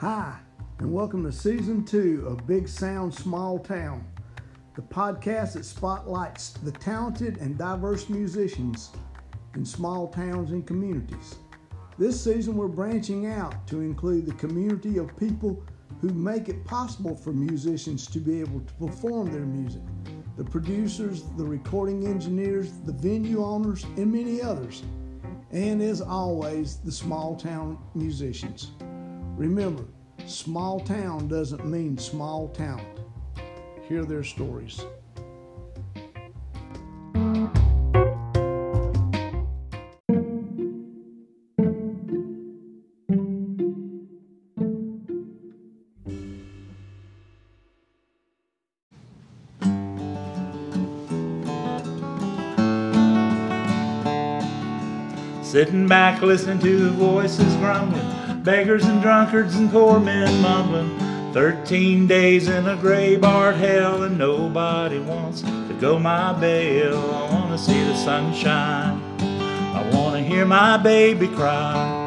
Hi, and welcome to season two of Big Sound Small Town, the podcast that spotlights the talented and diverse musicians in small towns and communities. This season, we're branching out to include the community of people who make it possible for musicians to be able to perform their music the producers, the recording engineers, the venue owners, and many others. And as always, the small town musicians. Remember, small town doesn't mean small talent. Hear their stories. Sitting back listening to the voices grumbling, beggars and drunkards and poor men mumbling. Thirteen days in a gray barred hell, and nobody wants to go my bail. I want to see the sunshine. I want to hear my baby cry.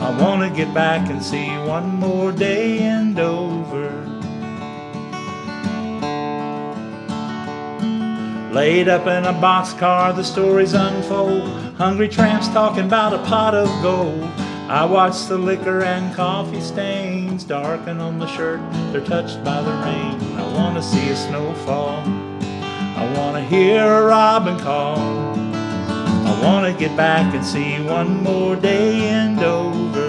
I want to get back and see one more day in Dover. Laid up in a boxcar, the stories unfold. Hungry tramps talking about a pot of gold. I watch the liquor and coffee stains darken on the shirt. They're touched by the rain. I want to see a snowfall. I want to hear a robin call. I want to get back and see one more day in Dover.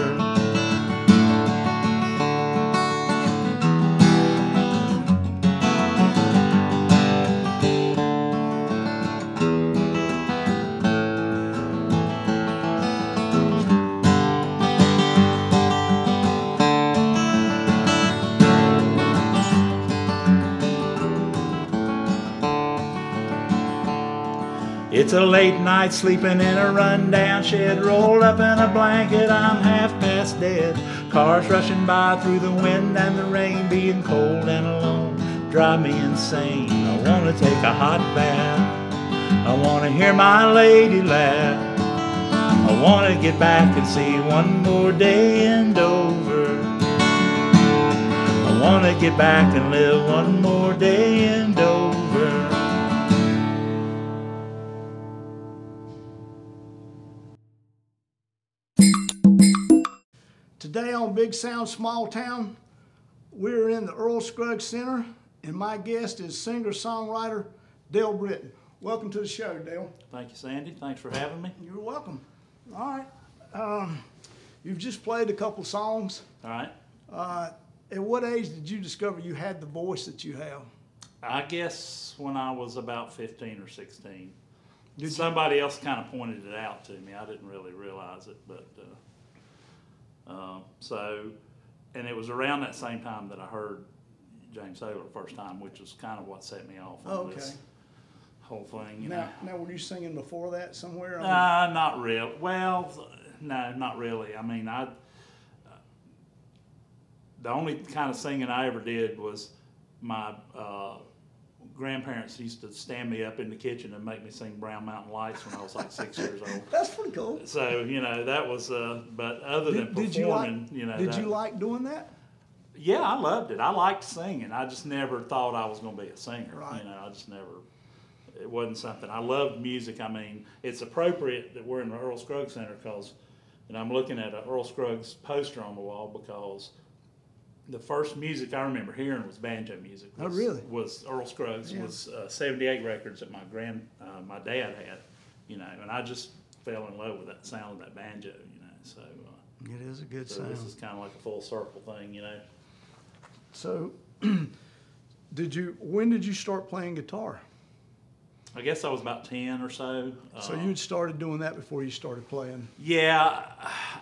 It's a late night sleeping in a rundown shed, rolled up in a blanket. I'm half past dead. Cars rushing by through the wind and the rain, being cold and alone, drive me insane. I want to take a hot bath. I want to hear my lady laugh. I want to get back and see one more day in Dover. I want to get back and live one more day Today on Big Sound Small Town, we're in the Earl Scruggs Center, and my guest is singer songwriter Dale Brittain. Welcome to the show, Dale. Thank you, Sandy. Thanks for having me. You're welcome. All right. Um, you've just played a couple songs. All right. Uh, at what age did you discover you had the voice that you have? I guess when I was about 15 or 16. Did you- Somebody else kind of pointed it out to me. I didn't really realize it, but uh, uh, so, and it was around that same time that I heard James Taylor the first time, which was kind of what set me off on Oh, okay. this whole thing. You Now, know, now, were you singing before that somewhere? I mean- uh, not real. Well, no, not really. I mean, I. The only kind of singing I ever did was my uh, grandparents used to stand me up in the kitchen and make me sing Brown Mountain Lights when I was like six years old. That's pretty cool. So you know that was. Uh, but other than Did, did you like? performing, you know, did that- you like doing that? yeah, I loved it. I liked singing. I just never thought I was going to be a singer. Right. You know, I just never. It wasn't something I loved music. I mean, it's appropriate that we're in the Earl Scruggs Center because, and I'm looking at an Earl Scruggs poster on the wall because the first music I remember hearing was banjo music. Oh, Was, really? Was Earl Scruggs Yeah. was uh, 78 records that my grand uh, my dad had, you know, and I just fell in love with that sound of that banjo, you know. So, uh, It is a good so this is kind of like a full circle thing, you know. So, did you? When did you start playing guitar? I guess I was about ten or so. So Uh, you'd started doing that before you started playing. yeah,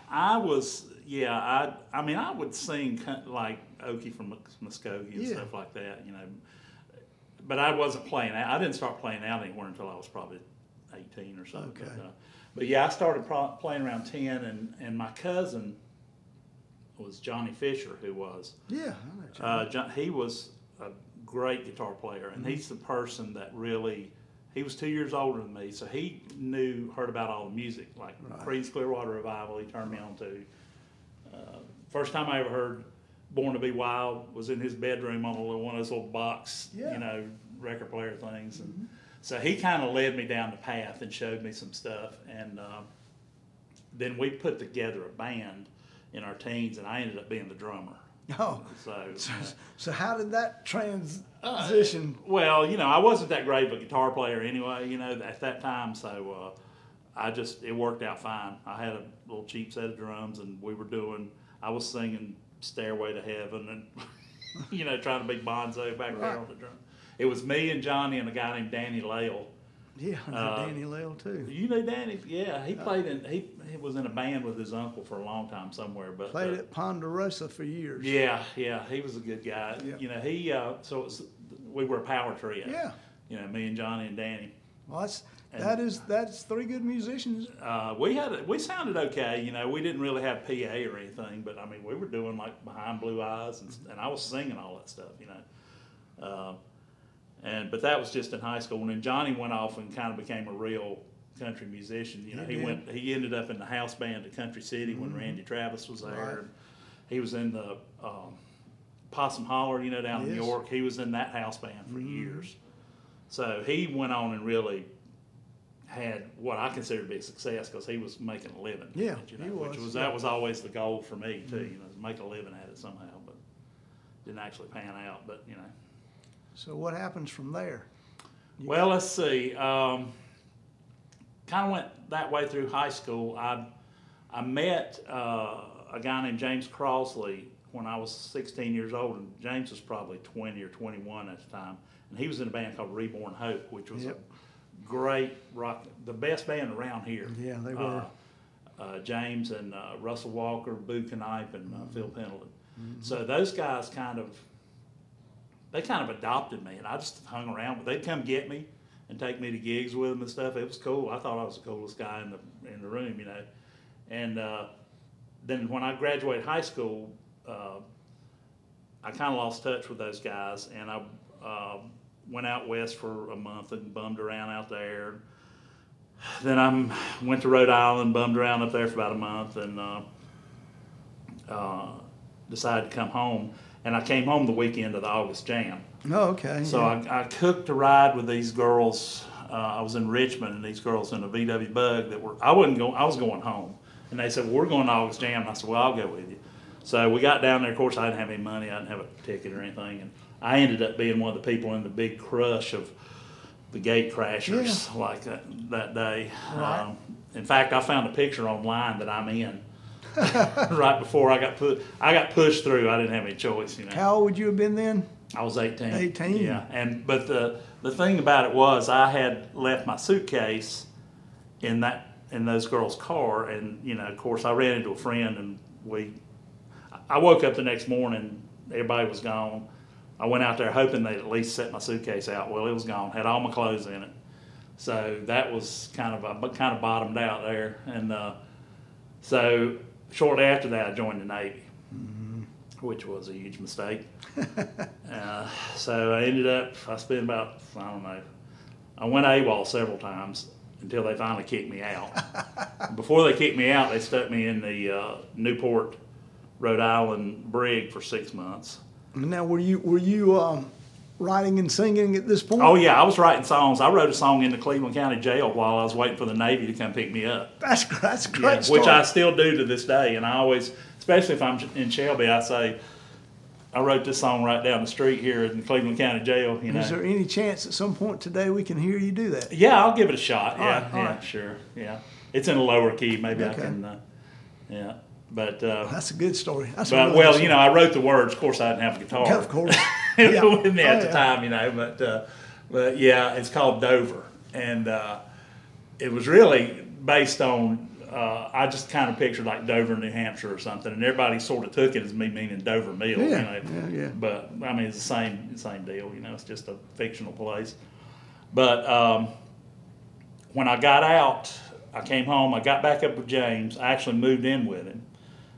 I was. Yeah, I. I mean, I would sing like Okie from Muskogee and Yeah. stuff like that, you know. But I wasn't playing out. I didn't start playing out anywhere until I was probably eighteen or so. Okay. But, uh, but yeah, I started pro- playing around ten, and and my cousin was Johnny Fisher, who was Yeah, I know. John. Uh, John, he was a great guitar player, and he's the person that really. He was two years older than me, so he knew, heard about all the music, like Right. Creedence Clearwater Revival. He turned me on to. Uh, first time I ever heard "Born to Be Wild" was in his bedroom on a little one of those little box, Yeah. you know, record player things, and so he kind of led me down the path and showed me some stuff, and uh, then we put together a band in our teens, and I ended up being the drummer. Oh, So. so, uh, so how did that transition? Well, you know, I wasn't that great of a guitar player anyway, you know, at that time. So uh, I just, it worked out fine. I had a little cheap set of drums and we were doing, I was singing Stairway to Heaven and, you know, trying to be Bonzo back there on the drum. It was me and Johnny and a guy named Danny Lale. yeah, I know uh, Danny Lale too. You know Danny? Yeah, he played in, he, he was in a band with his uncle for a long time somewhere. But Played uh, at Ponderosa for years. Yeah, yeah, he was a good guy. Yeah. You know, he, uh, so it was, we were a power trio. Yeah. You know, me and Johnny and Danny. Well, that's And- that is that's three good musicians. Uh, we had we sounded okay, you know. We didn't really have PA or anything, but I mean, we were doing like behind blue eyes, and, and I was singing all that stuff, you know. Uh, and but that was just in high school, and then Johnny went off and kind of became a real country musician. You know, He he, went he ended up in the house band at Country City when Randy Travis was there. Right. And he was in the um, Possum Holler, you know, down in New York. He was in that house band for years. So he went on and really had what I consider to be a success because he was making a living. Yeah, you know, he which was, was yeah. that was always the goal for me too. You know, to make a living at it somehow, but didn't actually pan out. But you know, So what happens from there? You well, let's see. Um, kind of went that way through high school. I I met uh, a guy named James Crossley when I was 16 years old, and James was probably 20 or 21 at the time, and he was in a band called Reborn Hope, which was Yep. a great rock, the best band around here. Yeah, they Uh, were. uh, James and uh, Russell Walker, Boo Knipe, and Mm-hmm. uh, Phil Pendleton. So those guys kind of, they kind of adopted me, and I just hung around. But they'd come get me and take me to gigs with them and stuff. It was cool. I thought I was the coolest guy in the in the room, you know. And uh, then when I graduated high school, uh, I kind of lost touch with those guys, and I uh, went out west for a month and bummed around out there. Then I went to Rhode Island, bummed around up there for about a month, and uh, uh, decided to come home. And I came home the weekend of the August Jam. Oh, okay. So yeah. I, I cooked a ride with these girls. Uh, I was in Richmond, and these girls in a VW Bug that were. I wasn't going. I was going home, and they said, well, "We're going to August Jam." And I said, "Well, I'll go with you." So we got down there. Of course, I didn't have any money. I didn't have a ticket or anything, and I ended up being one of the people in the big crush of the gate crashers like that that day. Right. Um, in fact, I found a picture online that I'm in. right before I got put, I got pushed through. I didn't have any choice, you know. How old would you have been then? I was 18. 18? Yeah, and but the the thing about it was I had left my suitcase in that in those girls' car, and you know, of course, I ran into a friend, and we. I woke up the next morning, everybody was gone. I went out there hoping they'd at least set my suitcase out. Well, it was gone. Had all my clothes in it, so that was kind of I kind of bottomed out there, and uh, so shortly after that, I joined the Navy which was a huge mistake. uh, so I ended up, I spent about, I don't know, I went AWOL several times until they finally kicked me out. Before they kicked me out, they stuck me in the uh, Newport, Rhode Island brig for six months. Now, were you were you um, writing and singing at this point? Oh yeah, I was writing songs. I wrote a song in the Cleveland County Jail while I was waiting for the Navy to come pick me up. that's that's great. Yeah, story. which I still do to this day. And I always, especially if I'm in Shelby, I say, I wrote this song right down the street here in Cleveland County Jail. You know, Is there any chance at some point today we can hear you do that? yeah, I'll give it a shot. All Yeah, right, yeah, right. sure. Yeah, it's in a lower key. Maybe I can. Uh, yeah, but uh, That's a good story. That's but really well, you know, I wrote the words. Of course, I didn't have a guitar. story. of course. Yeah. with me at Oh, the time, you know. But uh, but yeah, it's called Dover, and uh, it was really based on. Uh, I just kind of pictured like Dover, New Hampshire, or something, and everybody sort of took it as me meaning Dover Mill. you Yeah, know. yeah, yeah. But I mean, it's the same same deal. You know, it's just a fictional place. But um, when I got out, I came home. I got back up with James. I actually moved in with him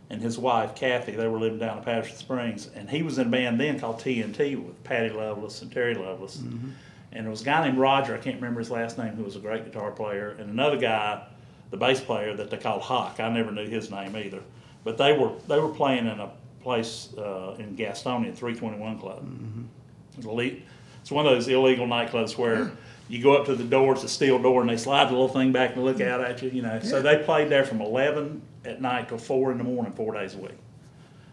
and his wife Kathy. They were living down in Patterson Springs, and he was in a band then called TNT with Patty Lovelace and Terry Lovelace. Mm-hmm. And there was a guy named Roger. I can't remember his last name, who was a great guitar player, and another guy, the bass player that they called Hawk. I never knew his name either. but they were they were playing in a place uh, in Gastonia, 321 Club. It's elite. It's one of those illegal nightclubs where you go up to the door, it's a steel door, and they slide the little thing back and look out at you. You know, so they played there from 11 at night till four in the morning, four days a week.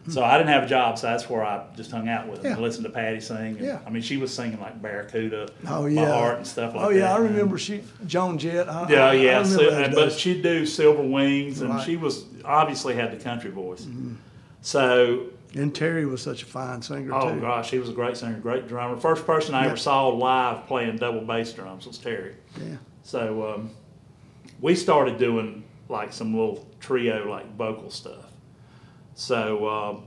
So I didn't have a job, so that's where I just hung out with them, Yeah. listened to Patty sing. and- Yeah. I mean, she was singing like Barracuda, Oh My yeah. Heart, and stuff like that. oh that. yeah, I you know. remember she Joan Jett. I, Yeah, I, yeah. I so- but she'd do Silver Wings, and Right. she was obviously had the country voice. Mm-hmm. So, and Terry was such a fine singer oh too. gosh, he was a great singer, great drummer. First person I Yeah. ever saw live playing double bass drums was Terry. Yeah. So um, we started doing like some little trio like vocal stuff. So um,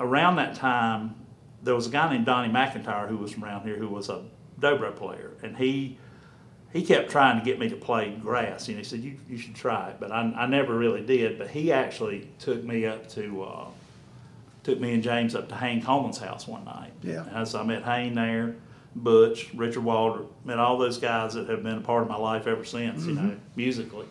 around that time, there was a guy named Donnie McIntyre who was from around here who was a dobro player, and he he kept trying to get me to play grass. And he said you you should try it, but I, I never really did. But he actually took me up to. Uh, Took me and James up to Hayne Coleman's house one night. Yeah. And so I met Hayne there, Butch, Richard Walter, met all those guys that have been a part of my life ever since, you know, musically.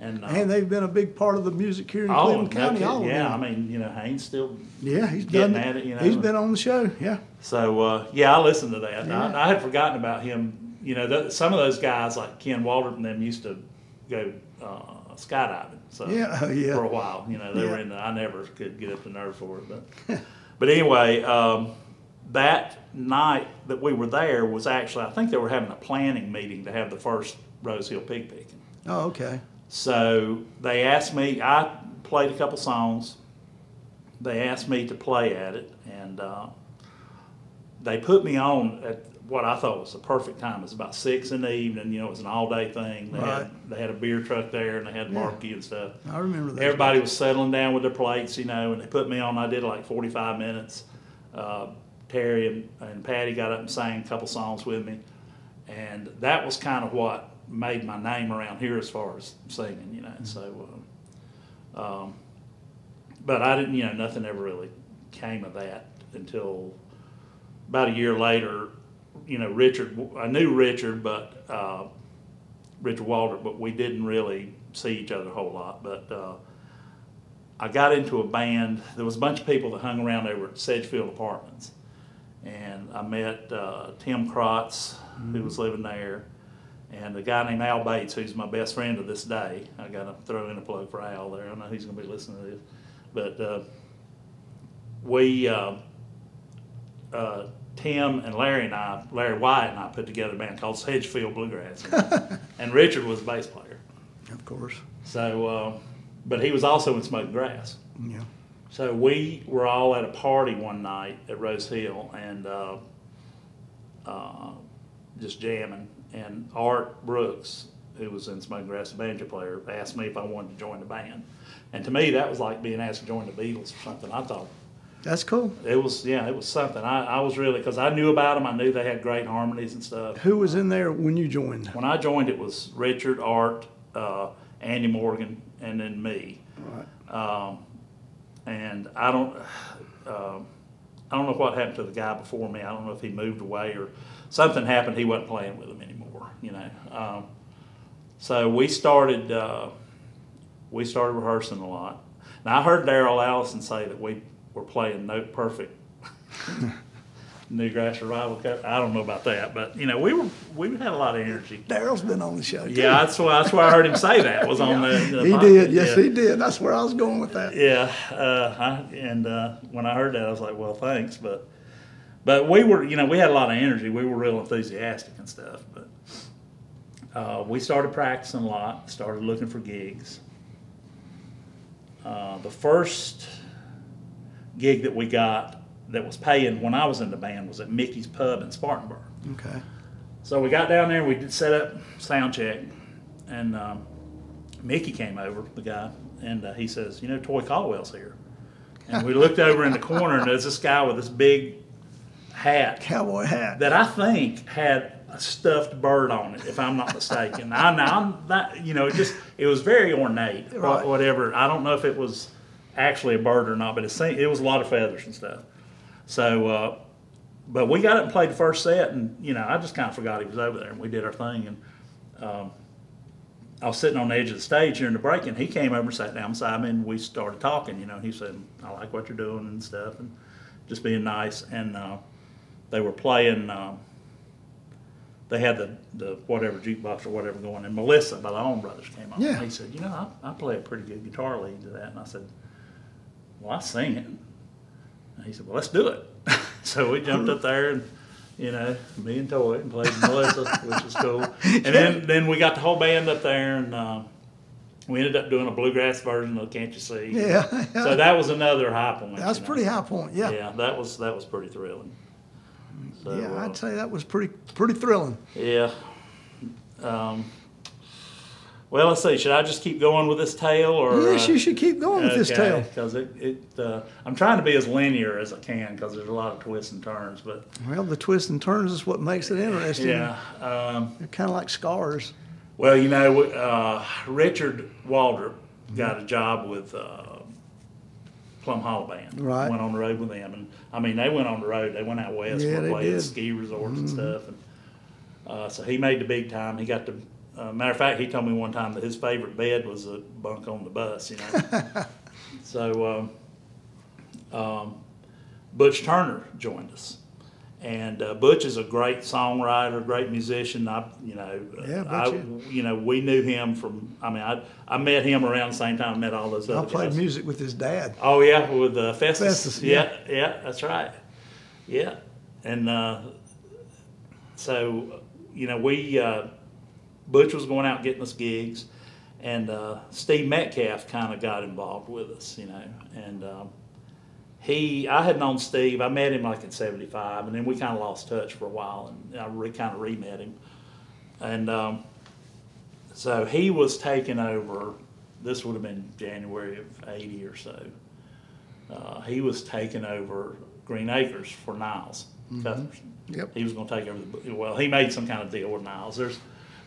And, uh. And they've been a big part of the music here in oh, Cleveland County. all yeah, I mean, you know, Hayne's still. yeah, he's getting done at it, you know. He's been on the show. Yeah. So uh, yeah, I listened to that. Yeah. I, I had forgotten about him. You know, th- some of those guys like Ken Walter and them used to go uh, skydiving. So Yeah, oh, yeah. for a while, you know, they were in. The, I never could get up the nerve for it, but but anyway, um, that night that we were there was actually I think they were having a planning meeting to have the first Rose Hill pig picking. Oh, okay. So they asked me, I played a couple songs. They asked me to play at it, and uh, they put me on at what I thought was the perfect time. It was about six in the evening. You know, it was an all day thing. They, Right. had, they had a beer truck there, and they had Yeah. and stuff. I remember that. Everybody was settling down with their plates, you know, and they put me on. I did like 45 minutes. Uh, Terry and, and Patty got up and sang a couple songs with me. And that was kind of what made my name around here as far as singing, you know. So, uh, um, but I didn't, you know, nothing ever really came of that until about a year later. You know, Richard, I knew Richard, but uh, Richard Walter, but we didn't really see each other a whole lot. But uh, I got into a band. There was a bunch of people that hung around over at Sedgefield Apartments, and I met uh, Tim Krotz, who was living there, and a guy named Al Bates, who's my best friend to this day. I got to throw in a plug for Al there. I know he's going to be listening to this, but uh, we. Uh, uh, Tim and Larry and I, Larry White and I put together a band called Sedgefield Bluegrass. and Richard was the bass player. Of course. So, uh, but he was also in Smoking Grass. Yeah. So we were all at a party one night at Rose Hill and uh, uh, just jamming. And Art Brooks, who was in Smoking Grass, the banjo player, asked me if I wanted to join the band. And to me, that was like being asked to join the Beatles or something. I thought That's cool. it was, yeah, it was something. I, I was really, because I knew about them. I knew they had great harmonies and stuff. Who was in there when you joined? When I joined, it was Richard, Art, uh, Andy Morgan, and then me. Right. Um, and I don't, um I don't know what happened to the guy before me. I don't know if he moved away or something happened. He wasn't playing with them anymore. You know. Um, so we started, uh, we started rehearsing a lot. Now I heard Daryl Allison say that we were playing Note Perfect. Newgrass Revival Cup. I don't know about that, but you know we were we had a lot of energy. Daryl's been on the show. Too. Yeah, that's why that's why I heard him say that was on the. the He podcast. did. Yes, Yeah. he did. That's where I was going with that. Yeah, uh, I, and uh, when I heard that, I was like, "Well, thanks," but but we were, you know, we had a lot of energy. We were real enthusiastic and stuff. Uh, we started practicing a lot. Started looking for gigs. Uh, the first gig that we got that was paying when I was in the band was at Mickey's Pub in Spartanburg. Okay. So we got down there, and we did set up sound check, and um, Mickey came over, the guy, and uh, he says, "You know, Toy Caldwell's here." And we looked over in the corner, and there's this guy with this big hat Cowboy hat. that I think had a stuffed bird on it, if I'm not mistaken. I, know I'm not, you know, it just it was very ornate, Right. whatever. I don't know if it was actually a bird or not, but it seemed, it was a lot of feathers and stuff. So, uh, but we got up and played the first set, and you know, I just kind of forgot he was over there, and we did our thing, and um, I was sitting on the edge of the stage during the break, and he came over and sat down beside me, and we started talking. You know, he said, "I like what you're doing and stuff," and just being nice. And uh, they were playing. Um, they had the, the whatever jukebox or whatever going, and Melissa by the Allman Brothers came on. Yeah. And he said, "You know, I, I play a pretty good guitar lead to that," and I said, "Well, I sing it." And he said, "Well, let's do it." so we jumped up there and. You know, me and Toy and played Melissa, which was cool. And then, then we got the whole band up there, and uh, we ended up doing a bluegrass version of "Can't You See." Yeah, So that was another high point. that's you know. pretty high point. Yeah, yeah, Yeah, that was that was pretty thrilling. So, uh, I'd say that was pretty pretty thrilling. yeah. Um, well, let's see. Should I just keep going with this tale, or yes, uh, you should keep going with this tale. Because it, it uh, I'm trying to be as linear as I can because there's a lot of twists and turns. But Well, the twists and turns is what makes it interesting. yeah, um, They're kind of like scars. well, you know, uh, Richard Waldrop got a job with uh, Plum Hollow Band. Right. Went on the road with them, and I mean, they went on the road. They went out west, Yeah, they playing did. Mm-hmm. ski resorts and stuff, and uh, so he made the big time. He got the. Uh, matter of fact, he told me one time that his favorite bed was a bunk on the bus. You know. so um, um, Butch Turner joined us. And uh, Butch is a great songwriter, great musician. I, you know, Yeah, I, Butch you know, we knew him from. I mean, I I met him around the same time I met all those I other played guys. music with his dad. Oh yeah, with uh, Festus. Festus, yeah. yeah, that's right. Yeah, and uh, so you know we uh, Butch was going out getting us gigs, and uh, Steve Metcalf kind of got involved with us, you know, and um, he I had known Steve. I met him like in '75, and then we kind of lost touch for a while, and I re, kind of re-met him, and um, so he was taking over. This would have been January of '80 or so. Uh, he was taking over Green Acres for Niles Cuthbertson. Yep. He was going to take over the. Well, he made some kind of deal with Niles. There's,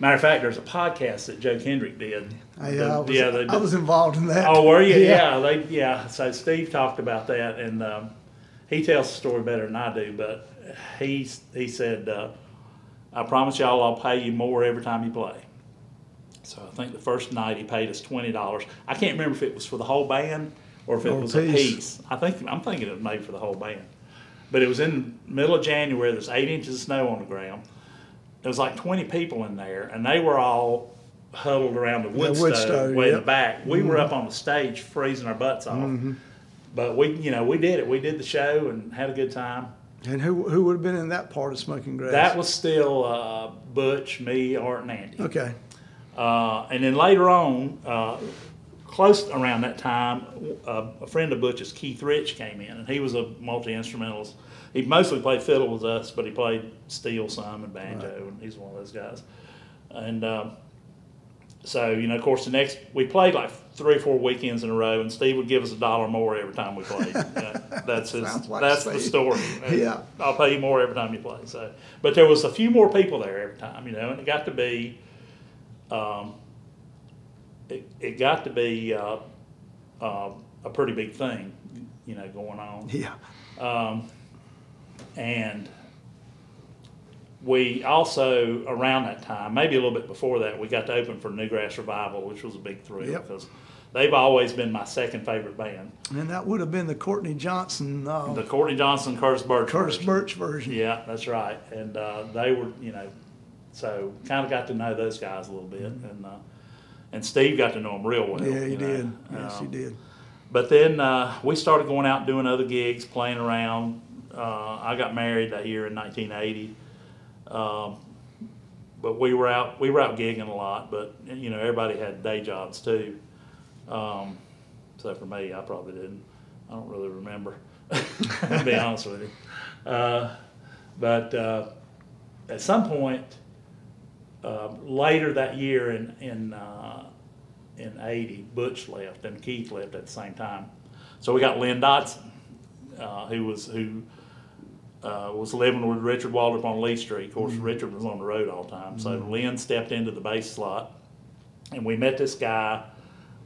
matter of fact, there's a podcast that Joe Kendrick did. I, The- I, was, yeah, they I was involved in that. Oh, were you? Yeah. they yeah. So Steve talked about that, and um, he tells the story better than I do. But he he said, uh, "I promise y'all, I'll pay you more every time you play." So I think the first night he paid us twenty dollars. I can't remember if it was for the whole band or if it Or a was a piece. piece. I think I'm thinking it was made for the whole band. But it was in the middle of January. There's eight inches of snow on the ground. There was like 20 people in there, and they were all huddled around the wood, wood stove, stove, way in the back. We were up on the stage freezing our butts off. Mm-hmm. But we, you know, we did it. We did the show and had a good time. And who who would have been in that part of Smoking Grass? That was still uh, Butch, me, Art, and Andy. okay. Uh, and then later on, uh, close around that time, uh, a friend of Butch's, Keith Rich, came in, and he was a multi instrumentalist. He mostly played fiddle with us, but he played steel some and banjo, and he's one of those guys. And um, so, you know, of course, the next we played like three or four weekends in a row, and Steve would give us a dollar more every time we played. You know, that's his. Like that's the Steve. story. Yeah. I'll pay you more every time you play. So, but there was a few more people there every time, you know, and it got to be, um, it, it got to be uh, uh, a pretty big thing, you know, going on. Yeah. Um, and we also, around that time, maybe a little bit before that, we got to open for Newgrass Revival, which was a big thrill Yep. because they've always been my second favorite band. And that would have been the Courtney Johnson, uh, The Courtney Johnson, Curtis Burch. Curtis version. Burch version. Yeah, that's right. And uh, they were, you know, so kind of got to know those guys a little bit, and uh, and Steve got to know them real well. Mm-hmm. Yeah, he you know. did. Yes, he Um, did. But then uh, we started going out and doing other gigs, playing around. Uh, I got married that year in 1980. Um, but we were out we were out gigging a lot. But you know everybody had day jobs too. Um, so for me, I probably didn't. I don't really remember. to be honest with you. Uh, but uh, at some point uh, later that year in in uh, in '80, Butch left and Keith left at the same time. So we got Lynn Dodson, uh, who was who uh, was living with Richard Waldrop on Lee Street. Of course, Richard was on the road all the time. So Lynn stepped into the bass slot, and we met this guy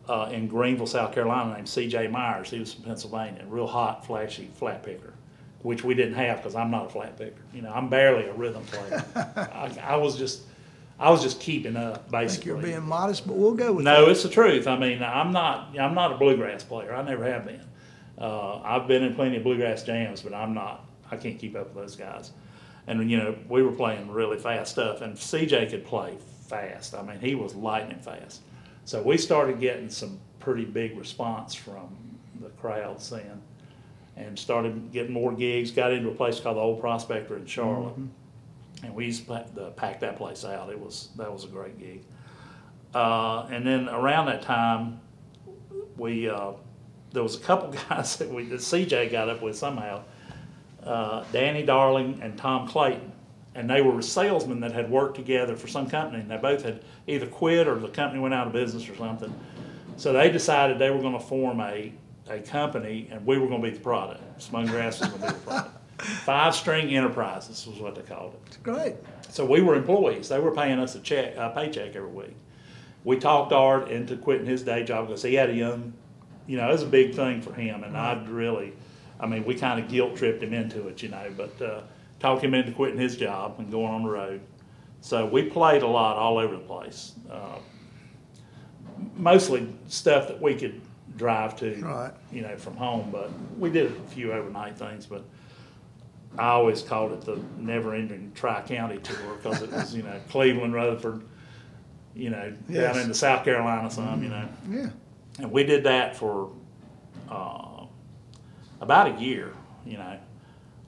uh, in Greenville, South Carolina, named C.J. Myers. He was from Pennsylvania, real hot, flashy flat picker, which we didn't have because I'm not a flat picker. You know, I'm barely a rhythm player. I, I was just, I was just keeping up, I think basically. you're being modest, but we'll go with that. No, that. it's the truth. I mean, I'm not. I'm not a bluegrass player. I never have been. Uh, I've been in plenty of bluegrass jams, but I'm not. I can't keep up with those guys. And you know, we were playing really fast stuff, and CJ could play fast. I mean, he was lightning fast. So we started getting some pretty big response from the crowds then, and started getting more gigs. Got into a place called the Old Prospector in Charlotte, and we used to pack that place out. It was that was a great gig. Uh, and then around that time, we uh, there was a couple guys that we that CJ got up with somehow, uh, Danny Darling and Tom Clayton, and they were salesmen that had worked together for some company, and they both had either quit or the company went out of business or something. So they decided they were going to form a a company, and we were going to be the product. Smoking Grass was going to be the product. Five String Enterprises was what they called it. Great. So we were employees. They were paying us a check, a paycheck every week. We talked Art into quitting his day job because he had a young, you know, it was a big thing for him. And I'd really, I mean, we kind of guilt tripped him into it, you know, but uh, talked him into quitting his job and going on the road. So we played a lot all over the place. Uh, mostly stuff that we could drive to, Right. you know, from home. But we did a few overnight things. But I always called it the never-ending tri-county tour because it was, you know, Cleveland, Rutherford, you know, Yes. down into South Carolina some, you know. Yeah. And we did that for uh, about a year, you know.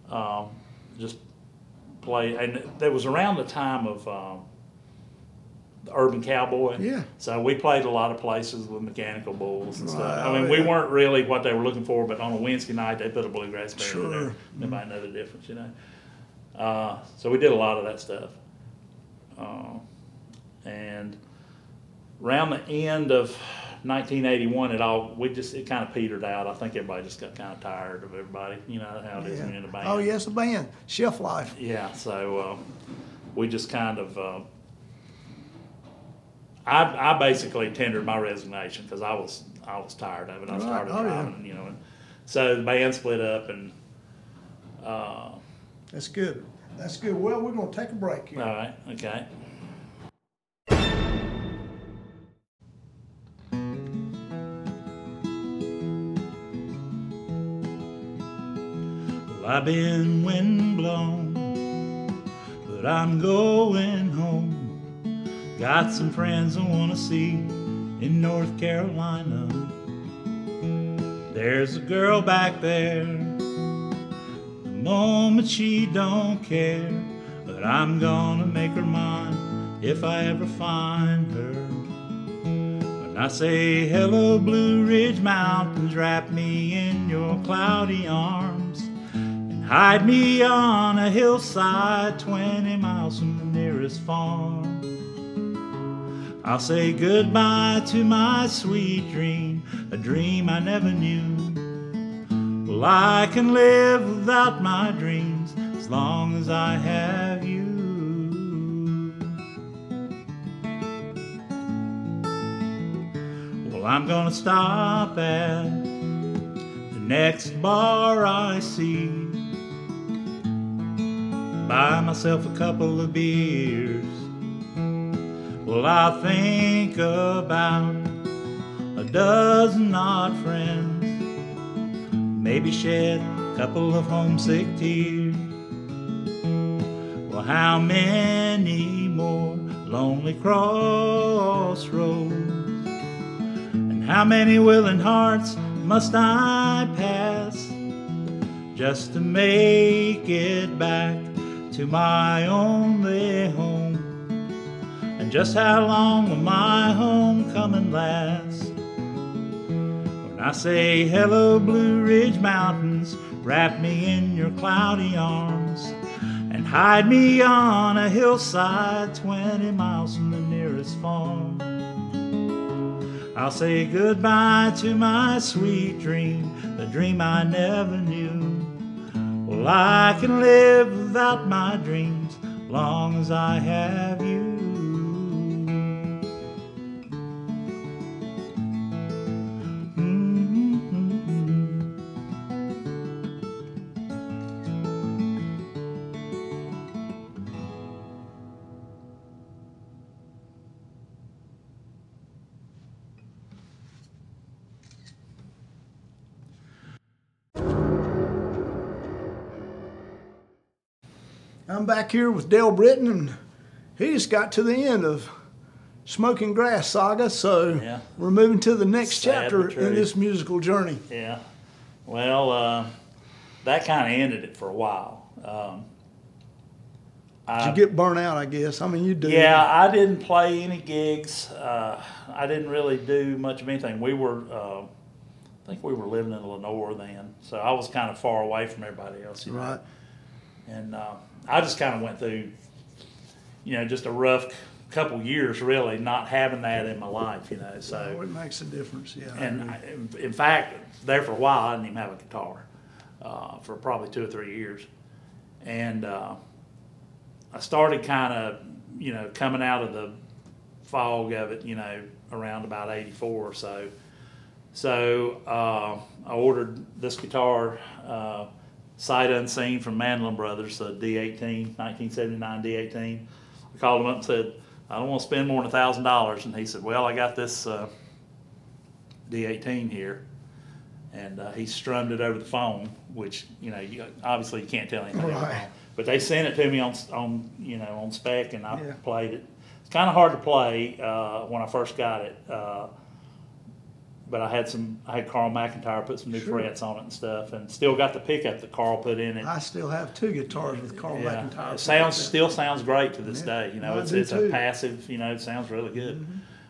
Um, just play, and it was around the time of um, the Urban Cowboy. Yeah. So we played a lot of places with mechanical bulls and stuff. I mean, oh, we weren't really what they were looking for, but on a Wednesday night they put a bluegrass band in Sure. there. Nobody know the difference, you know. Uh, so we did a lot of that stuff. Uh, and around the end of 1981, it all we just it kind of petered out. I think everybody just got kind of tired of everybody. You know how it is when you're in a band. Oh, yes, a band. Shelf life. Yeah, so uh, we just kind of. Uh, I, I basically tendered my resignation because I was I was tired of it. I was Right. tired of Oh, yeah. you know. And so the band split up, and uh, That's good. That's good. Well, we're going to take a break here. right, okay. I've been windblown, but I'm going home. Got some friends I want to see in North Carolina. There's a girl back there. The moment she don't care, but I'm gonna make her mine if I ever find her. When I say hello, Blue Ridge Mountains, wrap me in your cloudy arms hide me on a hillside 20 miles from the nearest farm. I'll say goodbye to my sweet dream, a dream I never knew. Well, I can live without my dreams as long as I have you. Well, I'm gonna stop at the next bar I see. Buy myself a couple of beers. Well, I'll think about a dozen odd friends. Maybe shed a couple of homesick tears. Well, how many more lonely crossroads? And how many willing hearts must I pass just to make it back to my only home? And just how long will my homecoming last? When I say hello, Blue Ridge Mountains, wrap me in your cloudy arms and hide me on a hillside 20 miles from the nearest farm. I'll say goodbye to my sweet dream, the dream I never knew. Well, I can live without my dreams long as I have you. I'm back here with Dale Brittain, and he just got to the end of Smoking Grass Saga, so Yeah. we're moving to the next Sad chapter in this musical journey. Yeah. Well, uh, that kind of ended it for a while. Um, Did I, you get burnt out? I guess. I mean, you do. yeah, I didn't play any gigs. Uh, I didn't really do much of anything. We were, uh, I think we were living in Lenoir then, so I was kind of far away from everybody else. You know? Right. And uh, I just kind of went through, you know, just a rough couple years, really, not having that in my life. You know, so. Oh, it makes a difference. Yeah. And. I, in, in fact, there for a while, I didn't even have a guitar uh, for probably two or three years. And uh, I started kind of, you know, coming out of the fog of it, you know, around about 84 or so. So uh, I ordered this guitar, uh, sight unseen from Mandolin Brothers, the D18, 1979 D18. I called him up and said, I don't want to spend more than $1,000. And he said, Well, I got this. Uh, D18 here, and uh, he strummed it over the phone, which you know, you, obviously you can't tell anything. Right. But they sent it to me on on you know on spec, and I Yeah. played it. It's kind of hard to play uh, when I first got it, uh, but I had some. I had Carl McIntyre put some new Sure. frets on it and stuff, and still got the pickup that Carl put in it. I still have two guitars with Carl Yeah, McIntyre. it sounds still sounds great to this Yeah, day. You know, it's do it's too. Mm-hmm. a passive. You know, it sounds really good.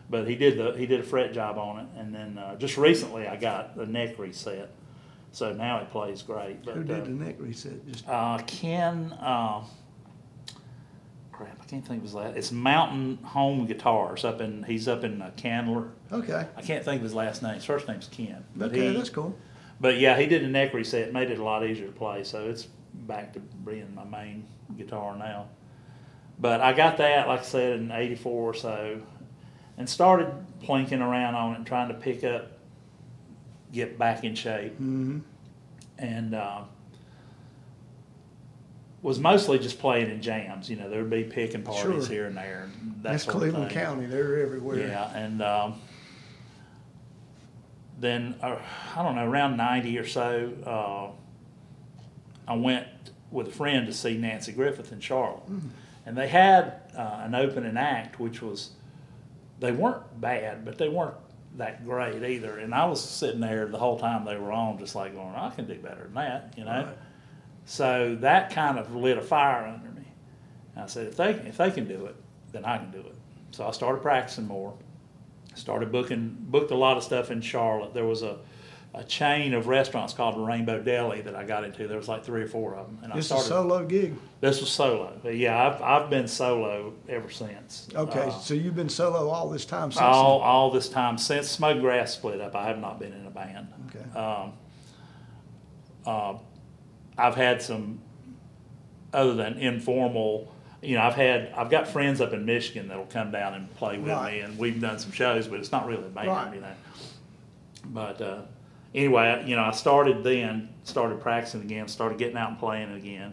But he did the he did a fret job on it, and then uh, just recently I got the neck reset, so now it plays great. But Who did uh, the neck reset? Just uh, Ken, uh, crap, I can't think of his last. It's Mountain Home Guitars up in he's up in uh, Candler. okay. I can't think of his last name. His first name's Ken. But Okay, he, that's cool. but yeah, he did a neck reset, made it a lot easier to play. So it's back to being my main guitar now. But I got that, like I said, in '84 or so, and started plinking around on it, and trying to pick up, get back in shape, hmm and uh, was mostly just playing in jams. You know, there would be picking parties Sure. here and there, and that That's Cleveland. County. They're everywhere. Yeah, and um, then uh, I don't know, around ninety or so, uh, I went with a friend to see Nanci Griffith in Charlotte, and they had uh, an opening act, which was they weren't bad, but they weren't that great either. And I was sitting there the whole time they were on, just like going, I can do better than that, you know. Right. So that kind of lit a fire under me. And I said, if they if they can do it, then I can do it. So I started practicing more. Started booking booked a lot of stuff in Charlotte. There was a a chain of restaurants called Rainbow Deli that I got into. There was like three or four of them, and I This is a started. solo gig. this was solo. But yeah, I've I've been solo ever since. Okay, Uh, so you've been solo all this time since. all all this time since Smoke Grass split up, I have not been in a band. Okay. Um, uh, I've had some, other than informal, you know, I've had, I've got friends up in Michigan that'll come down and play with Right. me, and we've done some shows, but it's not really a band, Right. you know. But uh, anyway, you know, I started then, started practicing again, started getting out and playing again.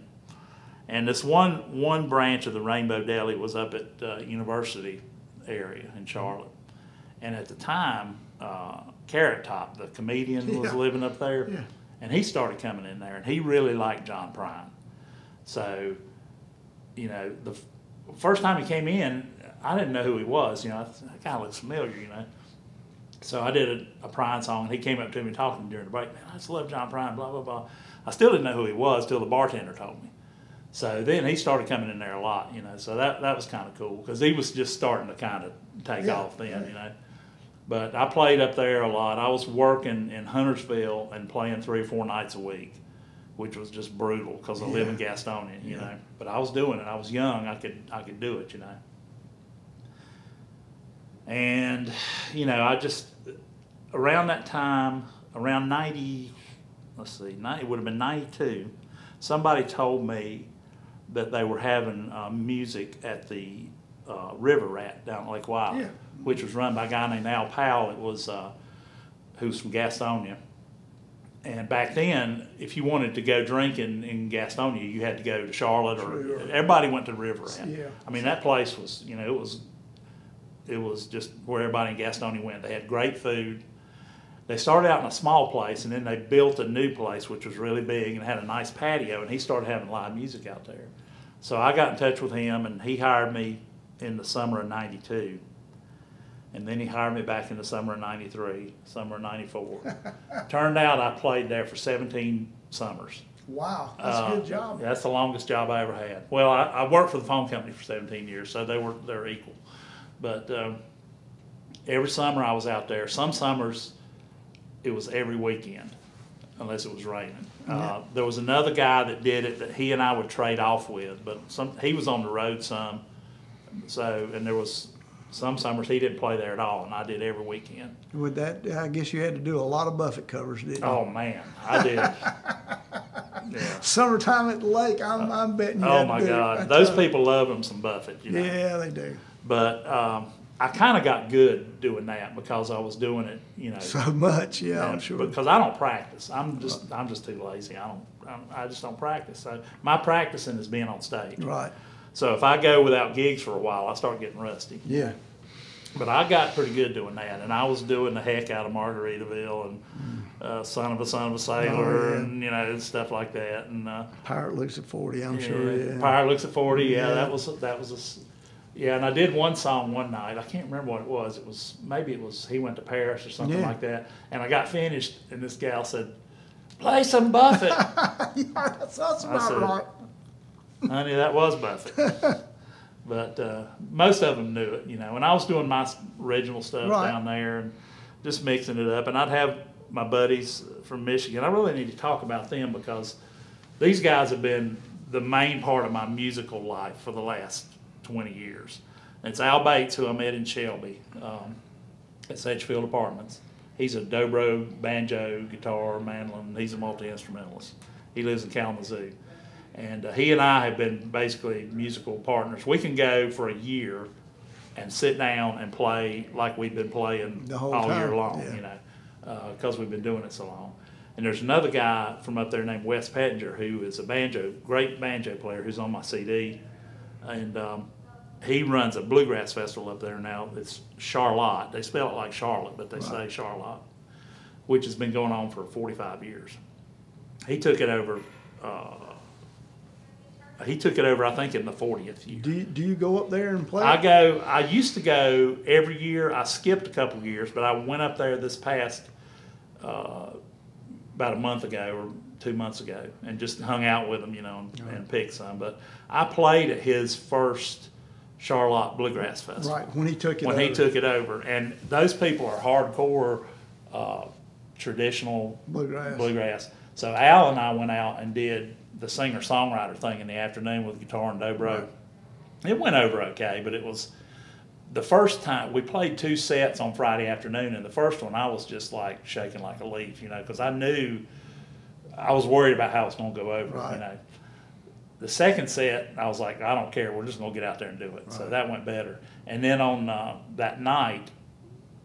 And this one one branch of the Rainbow Deli was up at uh, University area in Charlotte, and at the time, uh, Carrot Top, the comedian, was Yeah. living up there, Yeah. And he started coming in there, and he really liked John Prine. So, you know, the f- first time he came in, I didn't know who he was. You know, I th- that guy looks familiar. You know, so I did a, a Prine song, and he came up to me talking during the break. Man, I just love John Prine. Blah blah blah. I still didn't know who he was till the bartender told me. So then he started coming in there a lot, you know. So that that was kind of cool because he was just starting to kind of take Yeah, off then, you know. But I played up there a lot. I was working in Huntersville and playing three or four nights a week, which was just brutal because I live in Gastonia, you Yeah. know. But I was doing it. I was young. I could I could do it, you know. And you know, I just around that time, around ninety, let's see, 90, it would have been ninety two. Somebody told me that they were having uh, music at the uh, River Rat down at Lake Wylie, Yeah. Which was run by a guy named Al Powell. It was uh, who's from Gastonia. And back then, if you wanted to go drinking in Gastonia, you had to go to Charlotte, or Sure. everybody went to River Rat. Yeah. I mean, that place was, you know, it was, it was just where everybody in Gastonia went. They had great food. They started out in a small place, and then they built a new place, which was really big and had a nice patio. And he started having live music out there. So I got in touch with him, and he hired me in the summer of '92. And then he hired me back in the summer of '93, summer of '94. Turned out I played there for 17 summers. Wow, that's a Uh, good job. That's the longest job I ever had. Well, I, I worked for the phone company for 17 years, so they were they're equal. But um, every summer I was out there. Some summers it was every weekend, unless it was raining. Uh, there was another guy that did it that he and I would trade off with, but some he was on the road some. So and there was some summers he didn't play there at all, and I did every weekend. With that, I guess you had to do a lot of Buffett covers, didn't you? Oh man, I did. yeah. Summertime at the lake, I'm, I'm betting you Oh my. God, those people love them some Buffett. You know? Yeah, they do. But um, I kind of got good doing that because I was doing it, you know, So much, yeah, I'm sure. because I don't practice. I'm just I'm just too lazy. I don't I'm, I just don't practice. So my practicing is being on stage. Right, So if I go without gigs for a while, I start getting rusty. yeah. But I got pretty good doing that, and I was doing the heck out of Margaritaville and uh, Son of a Son of a Sailor, Oh, yeah. and you know stuff like that, and. Uh, Pirate looks at 40, I'm yeah, sure, yeah. Fire looks at forty. Yeah, Yeah. that was that was a. Yeah, and I did one song one night. I can't remember what it was. It was maybe it was he went to Paris or something like that. And I got finished, and this gal said, "Play some Buffett." yeah, that's, that's I about right. Honey, that was Buffett. but uh, most of them knew it, you know. And I was doing my original stuff Right. down there and just mixing it up. And I'd have my buddies from Michigan. I really need to talk about them because these guys have been the main part of my musical life for the last 20 years. It's Al Bates, who I met in Shelby um, at Sedgefield Apartments. He's a dobro, banjo, guitar, mandolin. He's a multi instrumentalist. He lives in Kalamazoo. And uh, he and I have been basically musical partners. We can go for a year and sit down and play like we've been playing all year long, yeah. you know, because we've been doing it so long. And there's another guy from up there named Wes Pettinger who is a banjo, great banjo player who's on my CD. And um, he runs a bluegrass festival up there now. It's Charlotte. They spell it like Charlotte, but they say Charlotte, which has been going on for 45 years. He took it over. Uh, he took it over, I think, in the 40th year. Do you, do you go up there and play? I go. I used to go every year. I skipped a couple of years, but I went up there this past uh, about a month ago or two months ago, and just hung out with him, you know, and, and picked some. But I played at his first Charlotte Bluegrass Festival right, when he took it when he over. took it over, and those people are hardcore uh, traditional Bluegrass. bluegrass. So Al and I went out and did the singer songwriter thing in the afternoon with guitar and dobro. It went over okay, but it was the first time we played two sets on Friday afternoon, and the first one I was just like shaking like a leaf, you know, because I knew I was worried about how it's going to go over, Right. you know. The second set, I was like, I don't care, we're just going to get out there and do it. So that went better. And then on uh, that night,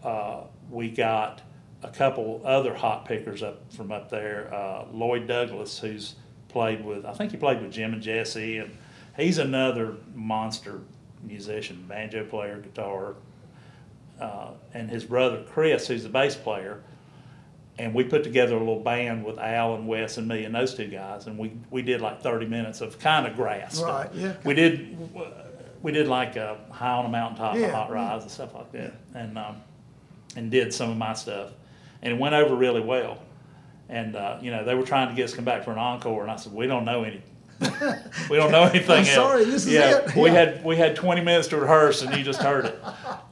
uh, we got a couple other hot pickers up from up there. Uh, Lloyd Douglas, who's played with, I think he played with Jim and Jesse, and he's another monster musician, banjo player, guitar, uh, and his brother Chris, who's the bass player. And we put together a little band with Al and Wes and me and those two guys, and we, we did like 30 minutes of kind of grass stuff. Right, yeah. We did we did like uh, high on a mountaintop, Yeah, a hot rise, and stuff like that, and um, and did some of my stuff, and it went over really well. And uh, you know they were trying to get us to come back for an encore, and I said we don't know any, we don't know anything I'm else. sorry, this is yeah, it. we had we had 20 minutes to rehearse, and you just heard it,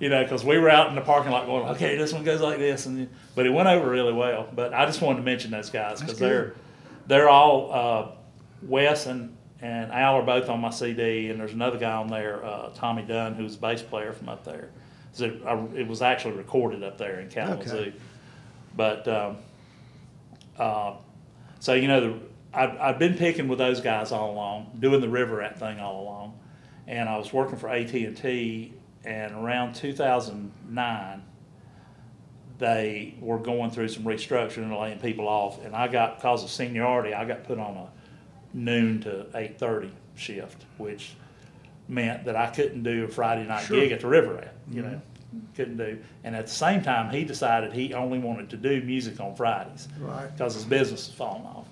you know, because we were out in the parking lot going, okay, this one goes like this, and but it went over really well. But I just wanted to mention those guys because they're they're all uh, Wes and and Al are both on my CD, and there's another guy on there, uh, Tommy Dunn, who's a bass player from up there. So I, it was actually recorded up there in Kalamazoo. Okay. But um, uh, so you know, the, I've, I've been picking with those guys all along, doing the River Rat thing all along, and I was working for AT and T, and around 2009 they were going through some restructuring and laying people off, and I got because of seniority, I got put on a noon to eight thirty shift, which meant that I couldn't do a Friday night Sure. gig at the River Rat, you know, couldn't do. And at the same time, he decided he only wanted to do music on Fridays Right. because his business was falling off.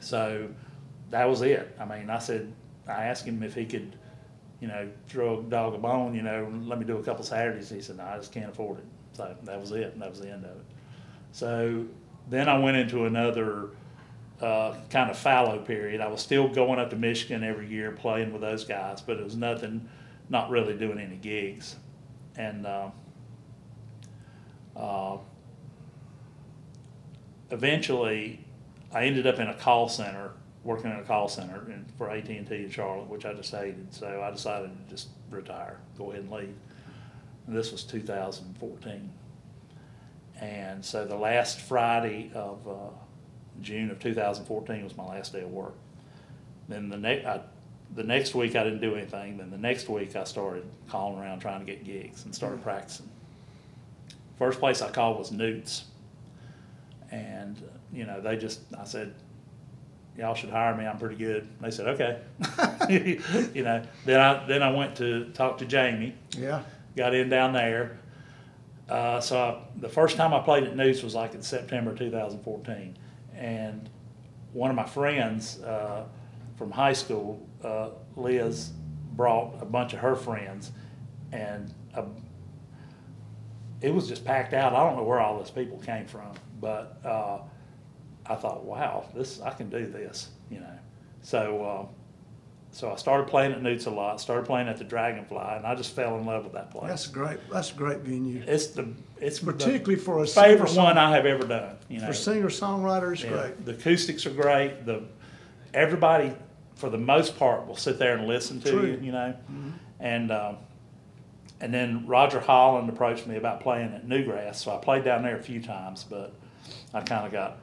So that was it. I mean, I said, I asked him if he could, you know, throw a dog a bone, you know, let me do a couple Saturdays. He said, no, I just can't afford it. So that was it. That was the end of it. So then I went into another uh, kind of fallow period. I was still going up to Michigan every year, playing with those guys, but it was nothing, not really doing any gigs. And uh, uh, eventually, I ended up in a call center, working in a call center in, for AT and T in Charlotte, which I just hated. So I decided to just retire, go ahead and leave. And this was 2014. And so the last Friday of uh, June of 2014 was my last day of work. Then the next, the next week I didn't do anything. Then the next week I started calling around trying to get gigs and started practicing. First place I called was Newts, and you know they just I said, y'all should hire me. I'm pretty good. They said okay. you know then I then I went to talk to Jamie. Yeah. Got in down there. Uh, so I, the first time I played at Newts was like in September 2014, and one of my friends uh, from high school, uh, Liz, brought a bunch of her friends, and a, it was just packed out. I don't know where all those people came from, but uh, I thought, wow, this I can do this, you know. So uh, so I started playing at Newts a lot. Started playing at the Dragonfly, and I just fell in love with that place. That's great. That's a great venue. It's the it's Particularly the for a favorite one I have ever done. You know, For singer songwriters, Yeah, great. The acoustics are great. The everybody, for the most part, will sit there and listen to True. you. You know, and um, and then Roger Holland approached me about playing at Newgrass, so I played down there a few times, but I kind of got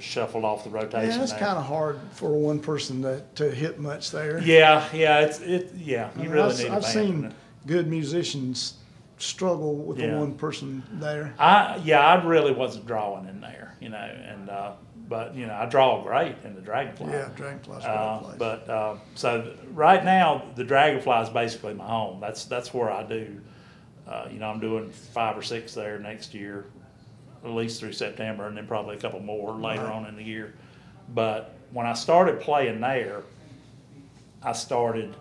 shuffled off the rotation. Yeah, it's kind of hard for one person to, to hit much there. Yeah, yeah, it's it. Yeah, I you mean, really I've, need I've seen good musicians struggle with Yeah. the one person there. I yeah, I really wasn't drawing in there, you know, and uh, but you know, I draw great in the Dragonfly. Yeah, Dragonfly's Uh, but uh, so right now, the Dragonfly is basically my home. That's that's where I do. Uh, you know, I'm doing five or six there next year, at least through September, and then probably a couple more later Right. on in the year. But when I started playing there, I started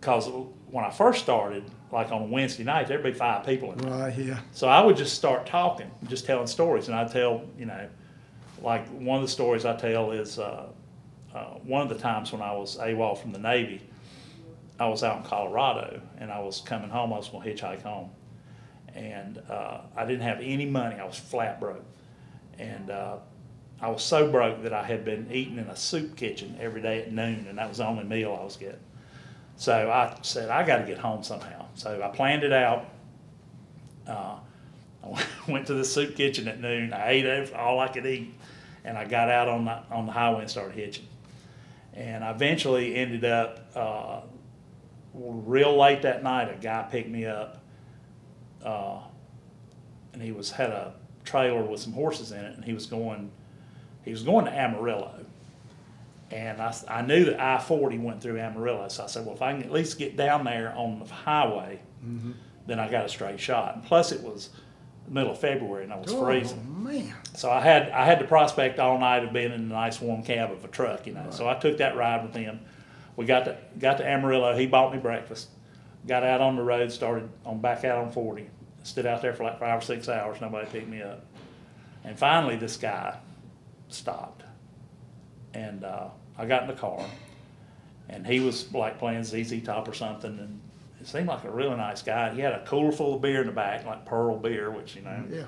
because when I first started, like on a Wednesday night, there'd be five people in there. right, yeah. So I would just start talking, just telling stories, and I'd tell, you know, like one of the stories I tell is uh, uh, one of the times when I was AWOL from the Navy, I was out in Colorado and I was coming home. I was going to hitchhike home, and uh, I didn't have any money. I was flat broke, and uh, I was so broke that I had been eating in a soup kitchen every day at noon, and that was the only meal I was getting. So I said I got to get home somehow. So I planned it out. Uh, I went to the soup kitchen at noon. I ate all I could eat, and I got out on the on the highway and started hitching. And I eventually ended up uh, real late that night. A guy picked me up, uh, and he was had a trailer with some horses in it, and he was going he was going to Amarillo. And I, I knew that I 40 went through Amarillo. So I said, well, if I can at least get down there on the highway, then I got a straight shot. And plus, it was middle of February and I was freezing. Oh, man. So I had I had the prospect all night of being in a nice warm cab of a truck, you know. So I took that ride with him. We got to got to Amarillo. He bought me breakfast. Got out on the road. Started on back out on 40. Stood out there for like five or six hours. Nobody picked me up. And finally, this guy stopped. And uh, I got in the car, and he was like playing ZZ Top or something, and it seemed like a really nice guy. He had a cooler full of beer in the back, like Pearl beer, which you know Yeah.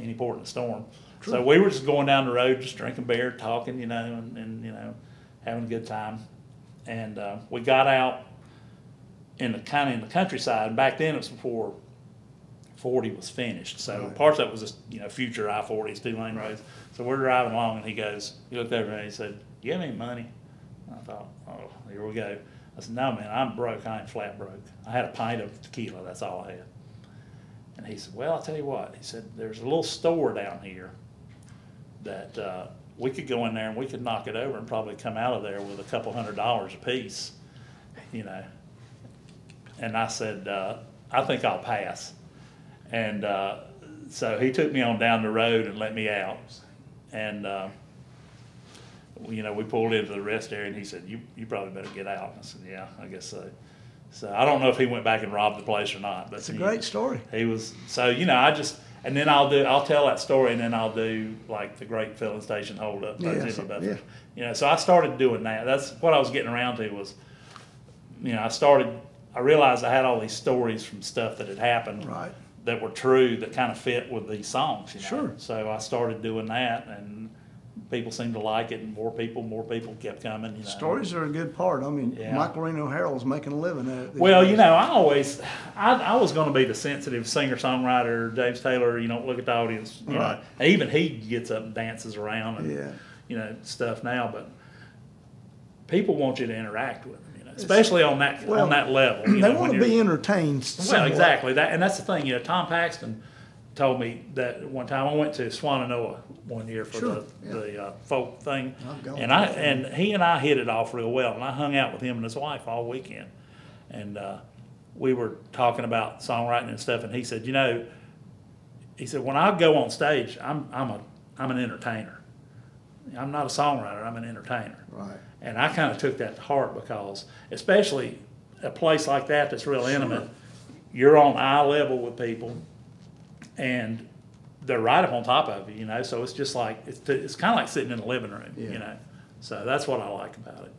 any port in a storm. True. So we were just going down the road, just drinking beer, talking, you know, and, and you know, having a good time. And uh, we got out in the kind of in the countryside. And back then, it was before 40 was finished. So Right. parts of it was just you know future I-40s, two lane roads. So we're driving along, and he goes, he looked over and he said, "You have any money?" I thought, "Oh, here we go." I said, "No, man, I'm broke. I ain't flat broke. I had a pint of tequila. That's all I had." And he said, "Well, I'll tell you what." He said, "There's a little store down here that uh, we could go in there and we could knock it over and probably come out of there with a couple hundred dollars apiece, you know." And I said, uh, "I think I'll pass." And uh, so he took me on down the road and let me out, and uh, you know, we pulled into the rest area, and he said, "You you probably better get out." And I said, "Yeah, I guess so." So I don't know if he went back and robbed the place or not, but It's a he- great story. he was so you know I just and then I'll do I'll tell that story and then I'll do like the great filling station holdup. Yeah, so- yeah. you know so I started doing that that's what I was getting around to was you know I started I realized I had all these stories from stuff that had happened Right. that were true that kind of fit with these songs you know? Sure. so I started doing that and people seemed to like it and more people more people kept coming you know Stories are a good part. I mean, Yeah. Michael Reno Harrell's making a living at it. Well, days. you know, I always, I, I was going to be the sensitive singer songwriter, James Taylor. You know, look at the audience. You Right. know, even he gets up and dances around and Yeah. you know stuff now. But people want you to interact with them, you know, especially on that Well, on that level. You they know, want to be entertained. well, somewhat. exactly that, and that's the thing. You know, Tom Paxton told me that one time I went to Swannanoa one year for Sure, the, yeah. the uh, folk thing, I've gone and I to that. and he and I hit it off real well, and I hung out with him and his wife all weekend, and uh, we were talking about songwriting and stuff, and he said, you know, he said when I go on stage, I'm I'm a I'm an entertainer. I'm not a songwriter. I'm an entertainer. Right. And I kind of took that to heart because, especially a place like that that's real intimate, you're on eye level with people, and they're right up on top of you, you know. So it's just like it's it's kind of like sitting in the living room, Yeah. you know. So that's what I like about it.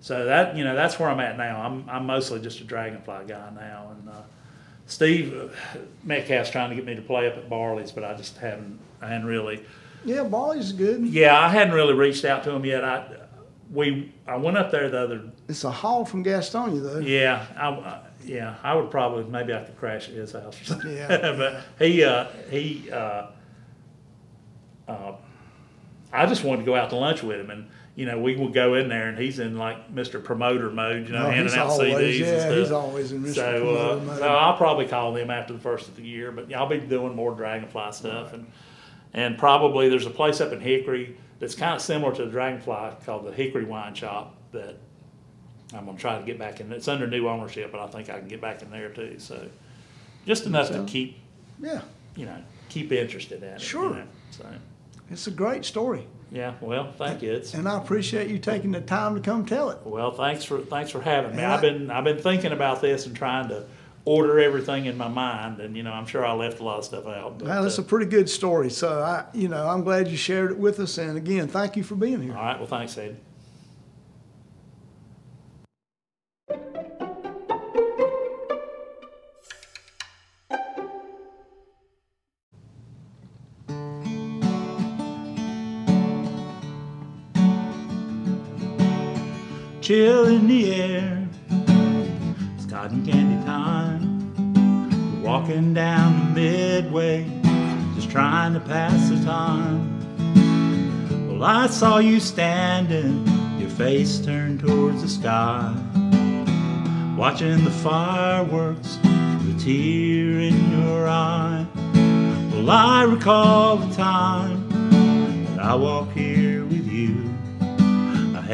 So that you know that's where I'm at now. I'm I'm mostly just a dragonfly guy now, and uh, Steve uh, Metcalf's trying to get me to play up at Barley's, but I just haven't I hadn't really. Yeah, Barley's good. Yeah, I hadn't really reached out to him yet. I we I went up there the other It's a haul from Gastonia, though. yeah I, I yeah I would probably maybe I could crash at his house or something. Yeah. but he uh, he uh, uh, I just wanted to go out to lunch with him and. You know, we would go in there, and he's in like Mr. Promoter mode. You know, No, handing out always- CDs yeah, and stuff. he's always in Mr. So, Promoter uh, mode. so I'll probably call him after the first of the year. But I'll be doing more Dragonfly stuff, and and probably there's a place up in Hickory that's kind of similar to the Dragonfly called the Hickory Wine Shop that I'm gonna try to get back in. It's under new ownership, but I think I can get back in there too. So just enough to keep Yeah, you know keep interested in it. you Sure. know. So it's a great story, yeah, well, thank you. It's and I appreciate you taking the time to come tell it. Well, thanks for thanks for having me. And I've been I've been thinking about this and trying to order everything in my mind, and you know I'm sure I left a lot of stuff out. But, Well, it's uh, a pretty good story. So I, you know, I'm glad you shared it with us. And again, thank you for being here. all right. Well, thanks, Ed. Chill in the air, it's cotton candy time. We're walking down the midway, just trying to pass the time. Well, I saw you standing, your face turned towards the sky, watching the fireworks, a tear in your eye. Well, I recall the time that I walked here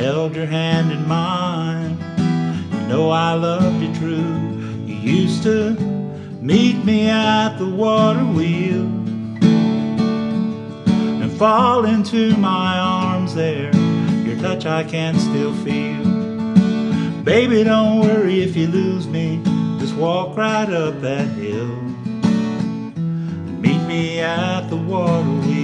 held your hand in mine. You know I loved you true. You used to meet me at the water wheel and fall into my arms there. Your touch I can still feel. Baby, don't worry if you lose me. Just walk right up that hill and meet me at the water wheel.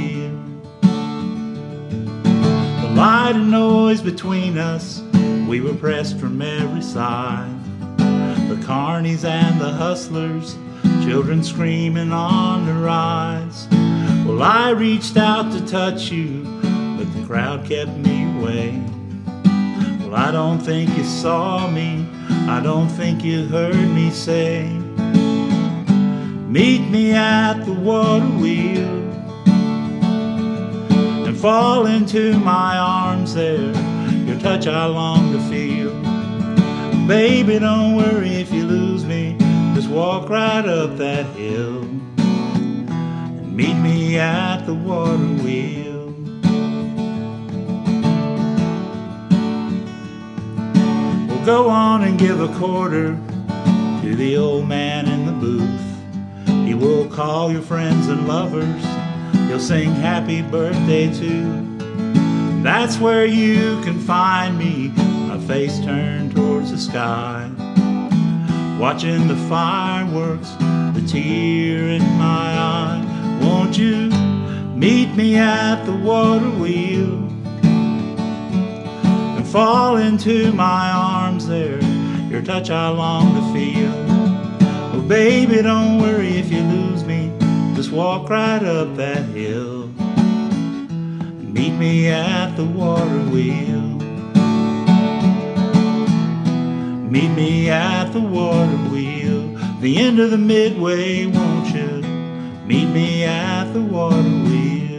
Light and noise between us, we were pressed from every side. The carnies and the hustlers, children screaming on the rise. Well, I reached out to touch you, but the crowd kept me away. Well, I don't think you saw me, I don't think you heard me say, Meet me at the water wheel fall into my arms there. Your touch I long to feel. Baby, don't worry if you lose me. Just walk right up that hill and meet me at the water wheel. We'll go on and give a quarter to the old man in the booth. He will call your friends and lovers. He'll sing happy birthday too. That's where you can find me, my face turned towards the sky. Watching the fireworks, the tear in my eye. Won't you meet me at the water wheel? And fall into my arms there, your touch I long to feel. Oh, baby, don't worry if you lose me, just walk right up that hill. Meet me at the water wheel. Meet me at the water wheel, the end of the midway, won't you? Meet me at the water wheel.